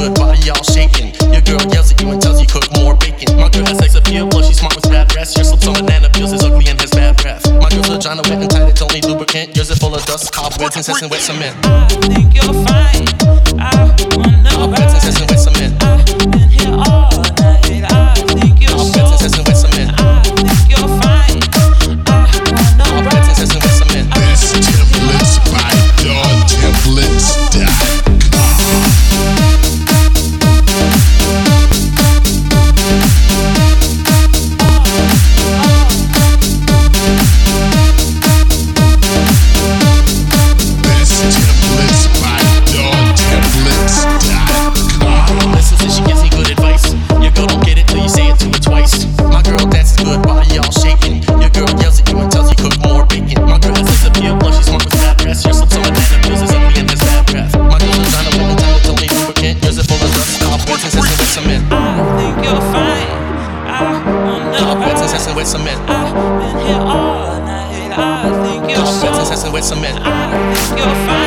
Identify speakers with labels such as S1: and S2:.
S1: good body all shaking. Your girl yells at you and tells you cook more bacon. My girl has sex appeal, plus she's smart with bad breasts. Your slips on banana peels is ugly and has bad breath. My girl's vagina wet and tight, it don't lubricant. Yours is full of dust, cobwebs, and and wet cement.
S2: I think you're fine.
S1: With some men.
S2: I've been here all night. I think you're Double
S1: princess with some men.
S2: I think you're fine.